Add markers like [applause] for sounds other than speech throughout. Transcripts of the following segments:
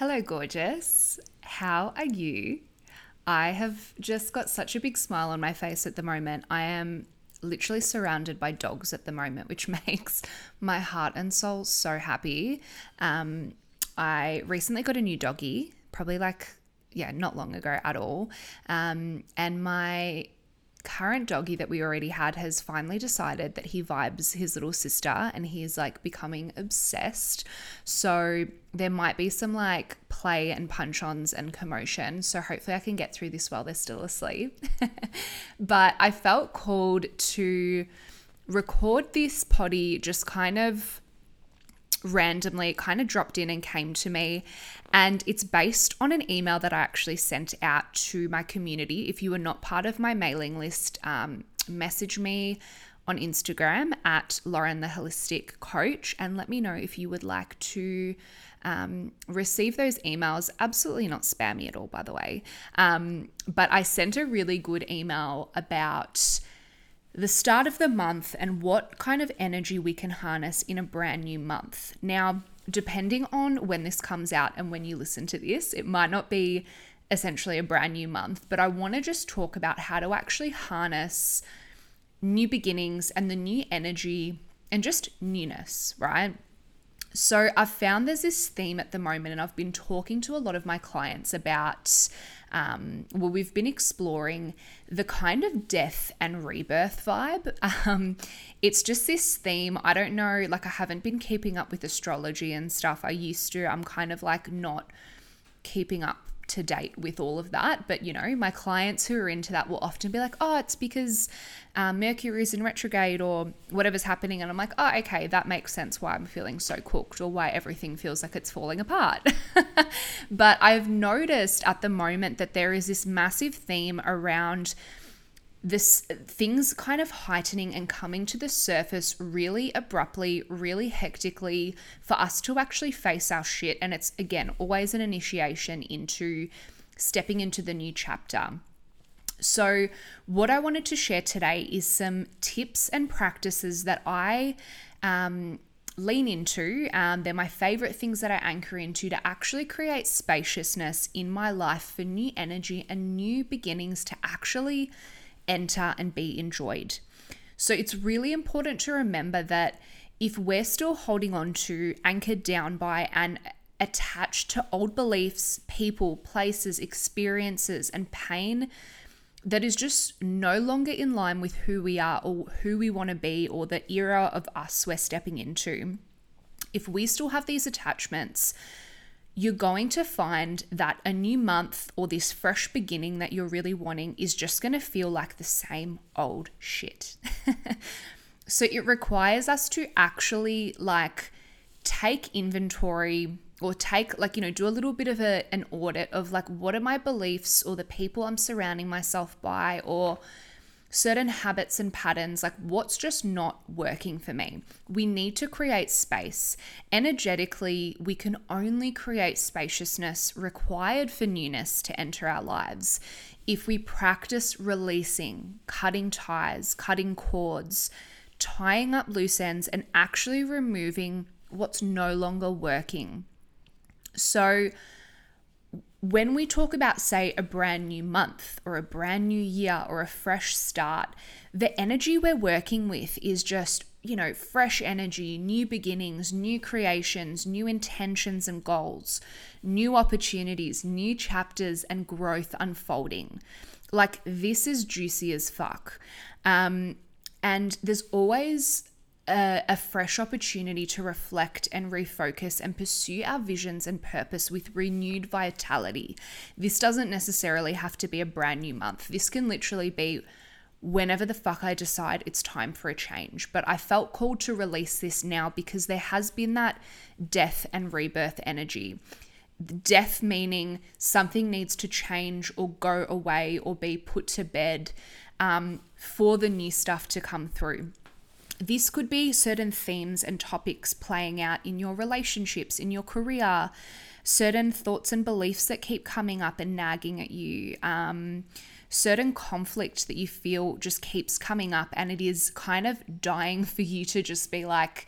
Hello, gorgeous. How are you? I have just got such a big smile on my face at the moment. I am literally surrounded by dogs at the moment, which [laughs] makes my heart and soul so happy. Um, I recently got a new doggy, probably like, yeah, not long ago at all. Um, and my current doggy that we already had has finally decided that he vibes his little sister and he's like becoming obsessed. So there might be some like play and punch ons and commotion. So hopefully I can get through this while they're still asleep. [laughs] but I felt called to record this potty just kind of randomly. Kind of dropped in and came to me. And it's based on an email that I actually sent out to my community. If you are not part of my mailing list, um, message me on Instagram at Lauren the Holistic Coach and let me know if you would like to um, receive those emails. Absolutely not spammy at all, by the way. Um, but I sent a really good email about the start of the month and what kind of energy we can harness in a brand new month. Now, depending on when this comes out and when you listen to this, it might not be essentially a brand new month, but I want to just talk about how to actually harness new beginnings and the new energy and just newness, right? So I've found there's this theme at the moment, and I've been talking to a lot of my clients about. Um, well, we've been exploring the kind of death and rebirth vibe. [laughs] Um, it's just this theme. I don't know, like, I haven't been keeping up with astrology and stuff. I used to. I'm kind of like not keeping up to date with all of that. But, you know, my clients who are into that will often be like, oh, it's because um, Mercury is in retrograde or whatever's happening. And I'm like, oh, okay, that makes sense why I'm feeling so cooked or why everything feels like it's falling apart. [laughs] but I've noticed at the moment that there is this massive theme around this things kind of heightening and coming to the surface really abruptly, really hectically for us to actually face our shit. And it's again always an initiation into stepping into the new chapter. So, what I wanted to share today is some tips and practices that I um, lean into. Um, they're my favorite things that I anchor into to actually create spaciousness in my life for new energy and new beginnings to actually enter and be enjoyed. So it's really important to remember that if we're still holding on to, anchored down by, and attached to old beliefs, people, places, experiences, and pain that is just no longer in line with who we are or who we want to be or the era of us we're stepping into, if we still have these attachments, you're going to find that a new month or this fresh beginning that you're really wanting is just going to feel like the same old shit. [laughs] so it requires us to actually like take inventory or take like you know do a little bit of a, an audit of like what are my beliefs or the people i'm surrounding myself by or certain habits and patterns, like what's just not working for me. We need to create space. Energetically, we can only create spaciousness required for newness to enter our lives if we practice releasing, cutting ties, cutting cords, tying up loose ends, and actually removing what's no longer working. So, when we talk about, say, a brand new month or a brand new year or a fresh start, the energy we're working with is just, you know, fresh energy, new beginnings, new creations, new intentions and goals, new opportunities, new chapters, and growth unfolding. Like, this is juicy as fuck. Um, and there's always a, a, fresh opportunity to reflect and refocus and pursue our visions and purpose with renewed vitality. This doesn't necessarily have to be a brand new month. This can literally be whenever the fuck I decide it's time for a change. But I felt called to release this now because there has been that death and rebirth energy. Death meaning something needs to change or go away or be put to bed um, for the new stuff to come through this could be certain themes and topics playing out in your relationships, in your career, certain thoughts and beliefs that keep coming up and nagging at you, um, certain conflict that you feel just keeps coming up, and it is kind of dying [laughs] for you to just be like,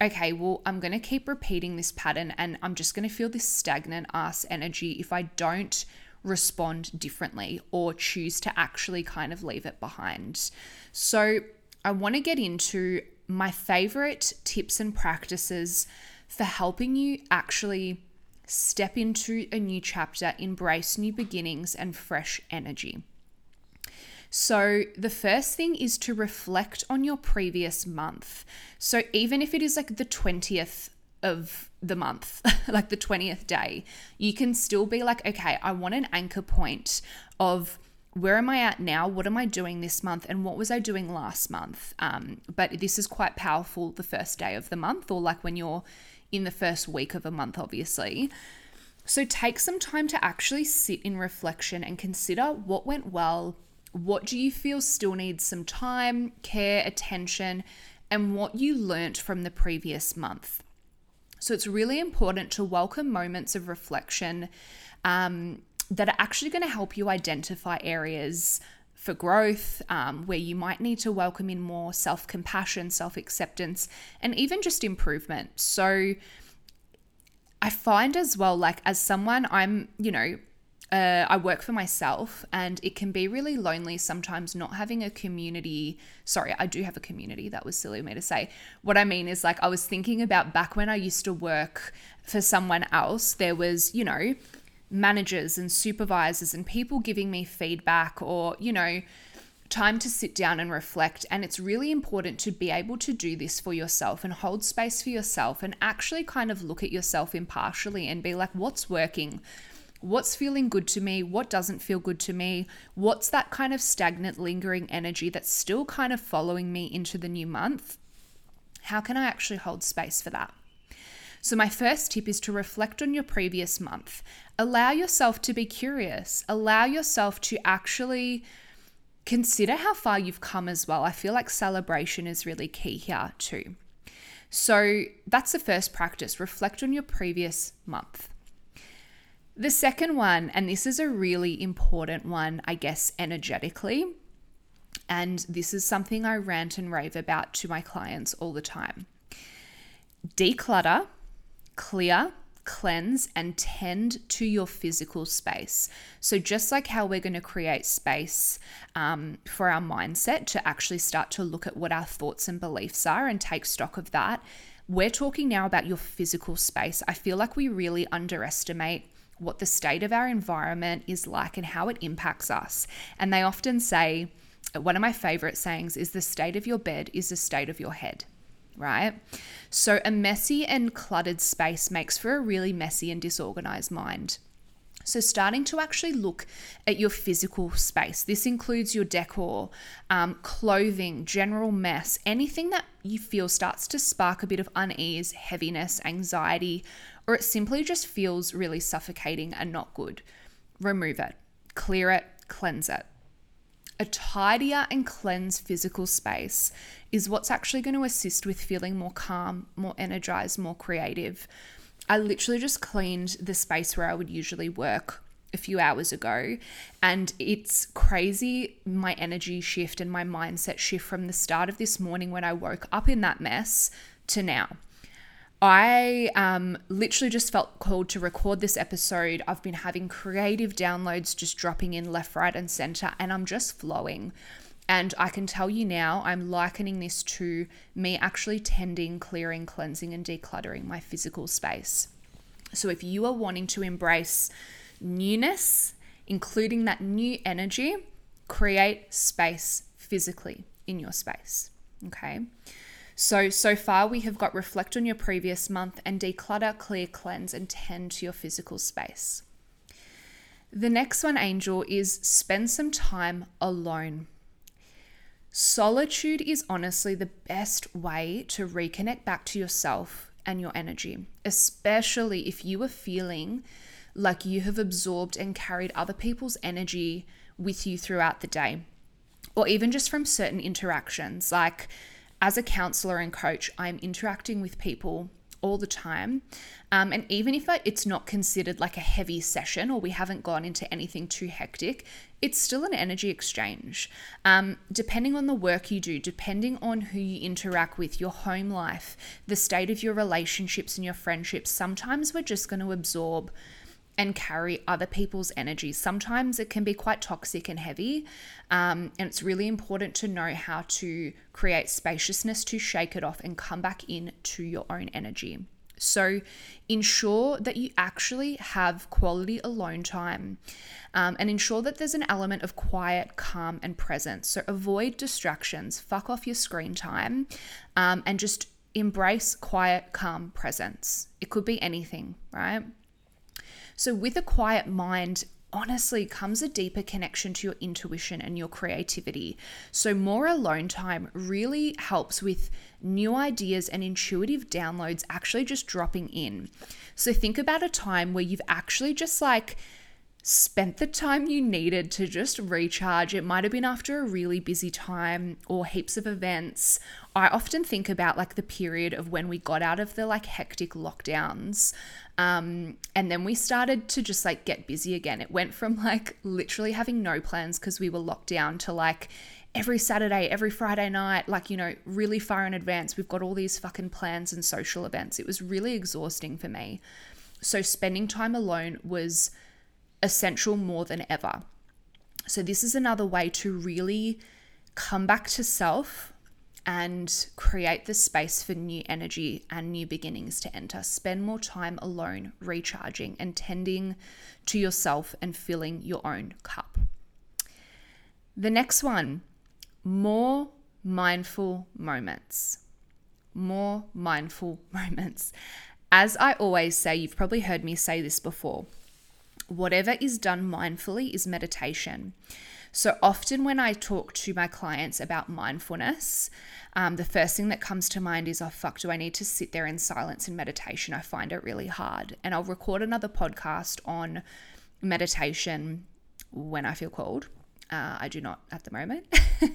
okay, well, I'm going to keep repeating this pattern and I'm just going to feel this stagnant ass energy if I don't respond differently or choose to actually kind of leave it behind. So, I want to get into my favorite tips and practices for helping you actually step into a new chapter, embrace new beginnings and fresh energy. So, the first thing is to reflect on your previous month. So, even if it is like the 20th of the month, [laughs] like the 20th day, you can still be like, okay, I want an anchor point of where am I at now? What am I doing this month? And what was I doing last month? Um, but this is quite powerful the first day of the month, or like when you're in the first week of a month, obviously. So take some time to actually sit in reflection and consider what went well, what do you feel still needs some time, care, attention, and what you learnt from the previous month. So it's really important to welcome moments of reflection um, that are actually going to help you identify areas for growth, um, where you might need to welcome in more self compassion, self acceptance, and even just improvement. So, I find as well, like as someone, I'm, you know, uh, I work for myself and it can be really lonely sometimes not having a community. Sorry, I do have a community. That was silly of me to say. What I mean is, like, I was thinking about back when I used to work for someone else, there was, you know, managers and supervisors and people giving me feedback or, you know, time to sit down and reflect. And it's really important to be able to do this for yourself and hold space for yourself and actually kind of look at yourself impartially and be like, what's working? What's feeling good to me? What doesn't feel good to me? What's that kind of stagnant, lingering energy that's still kind of following me into the new month? How can I actually hold space for that? So, my first tip is to reflect on your previous month. Allow yourself to be curious, allow yourself to actually consider how far you've come as well. I feel like celebration is really key here too. So, that's the first practice reflect on your previous month. The second one, and this is a really important one, I guess, energetically, and this is something I rant and rave about to my clients all the time. Declutter clear, cleanse, and tend to your physical space. So, just like how we're going to create space um, for our mindset to actually start to look at what our thoughts and beliefs are and take stock of that, we're talking now about your physical space. I feel like we really underestimate what the state of our environment is like and how it impacts us. And they often say, one of my favorite sayings is the state of your bed is the state of your head right? So, a messy and cluttered space makes for a really messy and disorganized mind. So, starting to actually look at your physical space. This includes your decor, um, clothing, general mess, anything that you feel starts to spark a bit of unease, heaviness, anxiety, or it simply just feels really suffocating and not good. Remove it, clear it, cleanse it. A tidier and cleansed physical space is what's actually going to assist with feeling more calm, more energized, more creative. I literally just cleaned the space where I would usually work a few hours ago, and it's crazy my energy shift and my mindset shift from the start of this morning when I woke up in that mess to now. I um, literally just felt called to record this episode. I've been having creative downloads just dropping in left, right, and center, and I'm just flowing. And I can tell you now, I'm likening this to me actually tending, clearing, cleansing, and decluttering my physical space. So if you are wanting to embrace newness, including that new energy, create space physically in your space. Okay. So, so far we have got reflect on your previous month and declutter, clear, cleanse, and tend to your physical space. The next one, Angel, is spend some time alone. Solitude is honestly the best way to reconnect back to yourself and your energy, especially if you are feeling like you have absorbed and carried other people's energy with you throughout the day, or even just from certain interactions like as a counselor and coach, I'm interacting with people all the time. Um, and even if it's not considered like a heavy session or we haven't gone into anything too hectic, it's still an energy exchange. Um, depending on the work you do, depending on who you interact with, your home life, the state of your relationships and your friendships, sometimes we're just going to absorb and carry other people's energy. Sometimes it can be quite toxic and heavy. Um, and it's really important to know how to create spaciousness to shake it off and come back in to your own energy. So ensure that you actually have quality alone time um, and ensure that there's an element of quiet, calm, and presence. So avoid distractions, fuck off your screen time, um, and just embrace quiet, calm presence. It could be anything, right? So, with a quiet mind, honestly comes a deeper connection to your intuition and your creativity. So, more alone time really helps with new ideas and intuitive downloads actually just dropping in. So, think about a time where you've actually just like spent the time you needed to just recharge. It might have been after a really busy time or heaps of events. I often think about like the period of when we got out of the like hectic lockdowns. Um, and then we started to just like get busy again. It went from like literally having no plans because we were locked down to like every Saturday, every Friday night, like, you know, really far in advance, we've got all these fucking plans and social events. It was really exhausting for me. So spending time alone was essential more than ever. So, this is another way to really come back to self and create the space for new energy and new beginnings to enter. Spend more time alone, recharging and tending to yourself and filling your own cup. The next one more mindful moments. More mindful [laughs] moments. As I always say, you've probably heard me say this before whatever is done mindfully is meditation. So often, when I talk to my clients about mindfulness, um, the first thing that comes to mind is, oh, fuck, do I need to sit there in silence in meditation? I find it really hard. And I'll record another podcast on meditation when I feel called. Uh, I do not at the moment.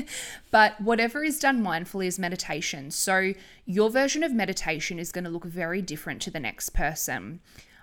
[laughs] but whatever is done mindfully is meditation. So your version of meditation is going to look very different to the next person.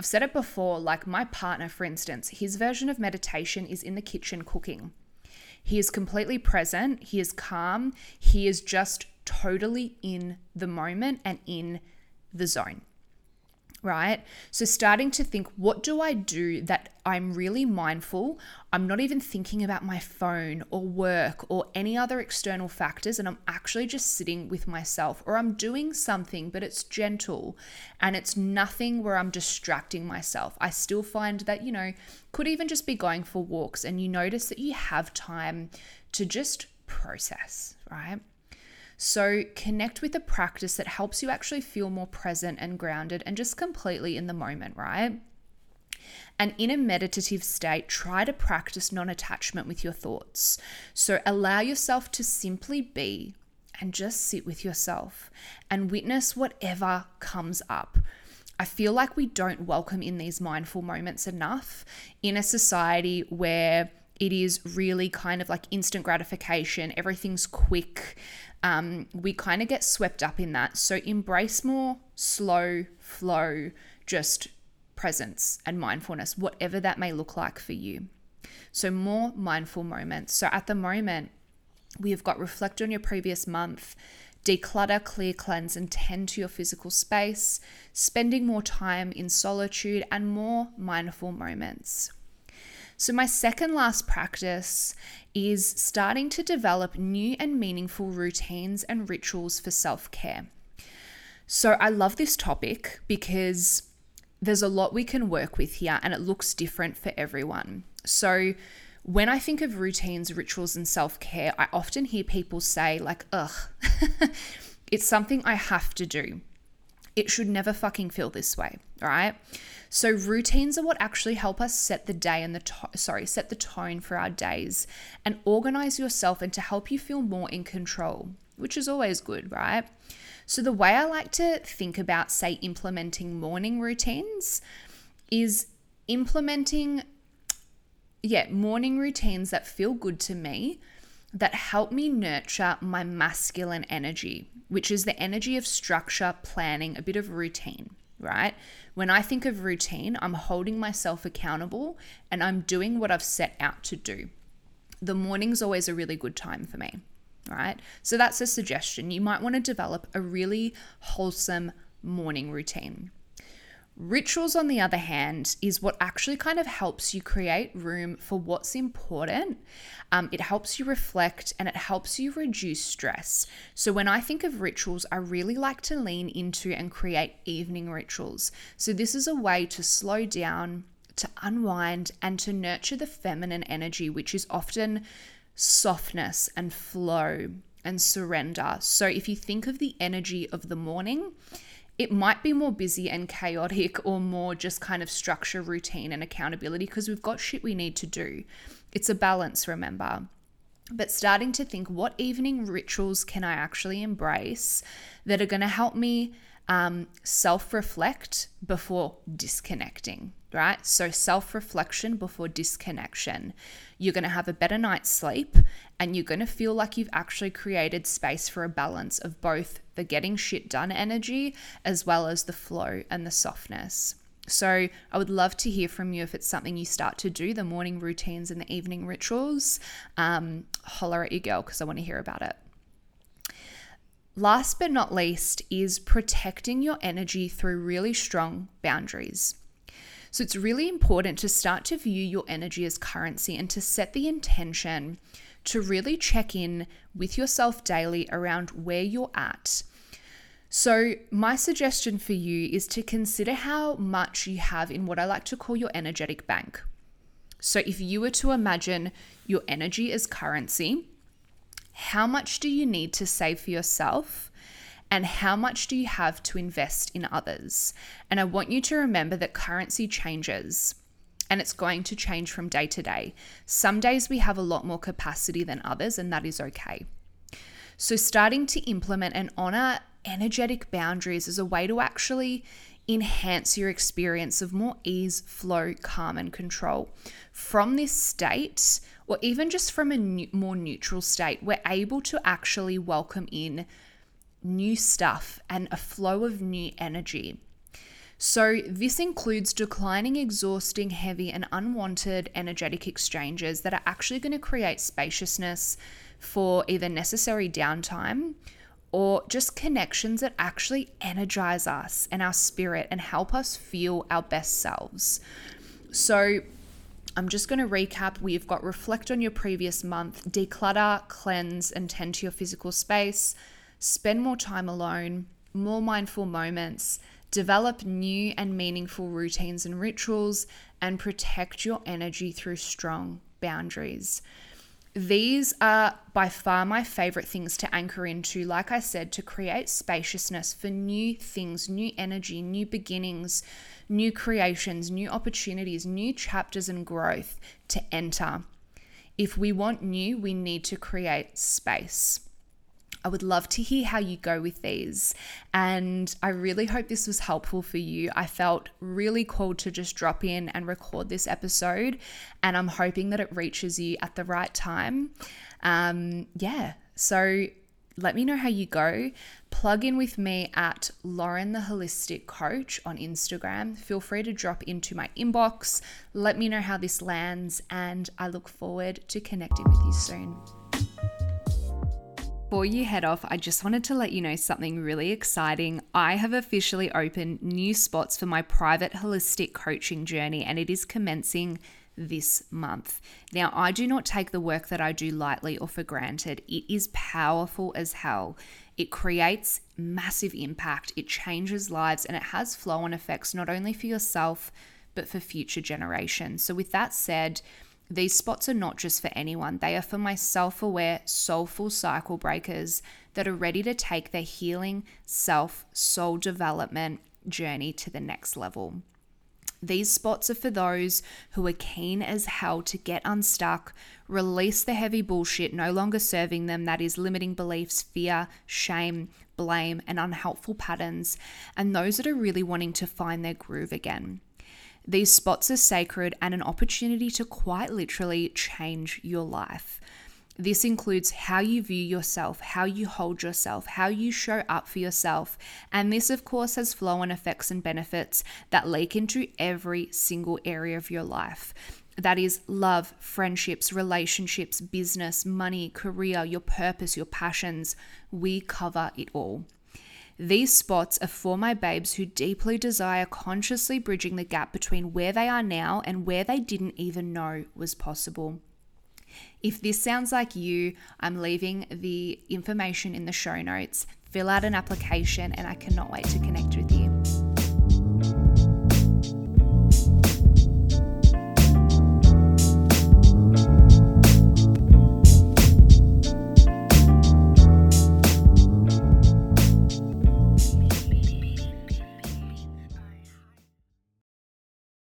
I've said it before, like my partner, for instance, his version of meditation is in the kitchen cooking. He is completely present, he is calm, he is just totally in the moment and in the zone right? So, starting to think, what do I do that I'm really mindful? I'm not even thinking about my phone or work or any other external factors, and I'm actually just sitting with myself, or I'm doing something, but it's gentle and it's nothing where I'm distracting myself. I still find that, you know, could even just be going for walks, and you notice that you have time to just process, right? So connect with a practice that helps you actually feel more present and grounded and just completely in the moment, right? And in a meditative state, try to practice non attachment with your thoughts. So allow yourself to simply be and just sit with yourself and witness whatever comes up. I feel like we don't welcome in these mindful moments enough in a society where it is really kind of like instant gratification, everything's quick um, we kind of get swept up in that. So embrace more slow flow, just presence and mindfulness, whatever that may look like for you. So, more mindful moments. So, at the moment, we have got reflect on your previous month, declutter, clear, cleanse, and tend to your physical space, spending more time in solitude, and more mindful moments. So, my second last practice is starting to develop new and meaningful routines and rituals for self care. So, I love this topic because there's a lot we can work with here and it looks different for everyone. So, when I think of routines, rituals, and self care, I often hear people say, like, ugh, [laughs] it's something I have to do. It should never fucking feel this way, right? So routines are what actually help us set the day and the to- sorry, set the tone for our days and organize yourself and to help you feel more in control, which is always good, right? So the way I like to think about say implementing morning routines is implementing yeah, morning routines that feel good to me that help me nurture my masculine energy, which is the energy of structure, planning, a bit of routine, right? When I think of routine, I'm holding myself accountable and I'm doing what I've set out to do. The morning's always a really good time for me, right? So that's a suggestion. You might want to develop a really wholesome morning routine. Rituals, on the other hand, is what actually kind of helps you create room for what's important. Um, it helps you reflect and it helps you reduce stress. So, when I think of rituals, I really like to lean into and create evening rituals. So, this is a way to slow down, to unwind, and to nurture the feminine energy, which is often softness and flow and surrender. So, if you think of the energy of the morning, it might be more busy and chaotic or more just kind of structure, routine, and accountability because we've got shit we need to do. It's a balance, remember. But starting to think what evening rituals can I actually embrace that are going to help me um, self reflect before disconnecting, right? So, self reflection before disconnection. You're going to have a better night's sleep and you're going to feel like you've actually created space for a balance of both the getting shit done energy as well as the flow and the softness. So, I would love to hear from you if it's something you start to do the morning routines and the evening rituals. Um, holler at your girl because I want to hear about it. Last but not least is protecting your energy through really strong boundaries. So it's really important to start to view your energy as currency and to set the intention to really check in with yourself daily around where you're at. So, my suggestion for you is to consider how much you have in what I like to call your energetic bank. So, if you were to imagine your energy as currency, how much do you need to save for yourself? And how much do you have to invest in others? And I want you to remember that currency changes and it's going to change from day to day. Some days we have a lot more capacity than others, and that is okay. So, starting to implement and honor energetic boundaries is a way to actually enhance your experience of more ease, flow, calm, and control. From this state, or even just from a new, more neutral state, we're able to actually welcome in new stuff and a flow of new energy. So, this includes declining, exhausting, heavy, and unwanted energetic exchanges that are actually going to create spaciousness for either necessary downtime or just connections that actually energize us and our spirit and help us feel our best selves. So, I'm just going to recap. We've got reflect on your previous month, declutter, cleanse, and tend to your physical space, spend more time alone, more mindful moments, develop new and meaningful routines and rituals, and protect your energy through strong boundaries. These are by far my favorite things to anchor into, like I said, to create spaciousness for new things, new energy, new beginnings, new creations, new opportunities, new chapters and growth to enter. If we want new, we need to create space. I would love to hear how you go with these. And I really hope this was helpful for you. I felt really called to just drop in and record this episode. And I'm hoping that it reaches you at the right time. Um, yeah. So let me know how you go. Plug in with me at Lauren the Holistic Coach on Instagram. Feel free to drop into my inbox. Let me know how this lands, and I look forward to connecting with you soon. Before you head off, I just wanted to let you know something really exciting. I have officially opened new spots for my private holistic coaching journey, and it is commencing this month. Now, I do not take the work that I do lightly or for granted. It is powerful as hell. It creates massive impact, it changes lives, and it has flow on effects not only for yourself, but for future generations. So, with that said, these spots are not just for anyone, they are for my self aware, soulful cycle breakers that are ready to take their healing, self, soul development journey to the next level. These spots are for those who are keen as hell to get unstuck, release the heavy bullshit no longer serving them that is limiting beliefs, fear, shame, blame, and unhelpful patterns, and those that are really wanting to find their groove again. These spots are sacred and an opportunity to quite literally change your life. This includes how you view yourself, how you hold yourself, how you show up for yourself. And this, of course, has flow on effects and benefits that leak into every single area of your life. That is love, friendships, relationships, business, money, career, your purpose, your passions. We cover it all. These spots are for my babes who deeply desire consciously bridging the gap between where they are now and where they didn't even know was possible. If this sounds like you, I'm leaving the information in the show notes. Fill out an application, and I cannot wait to connect with you.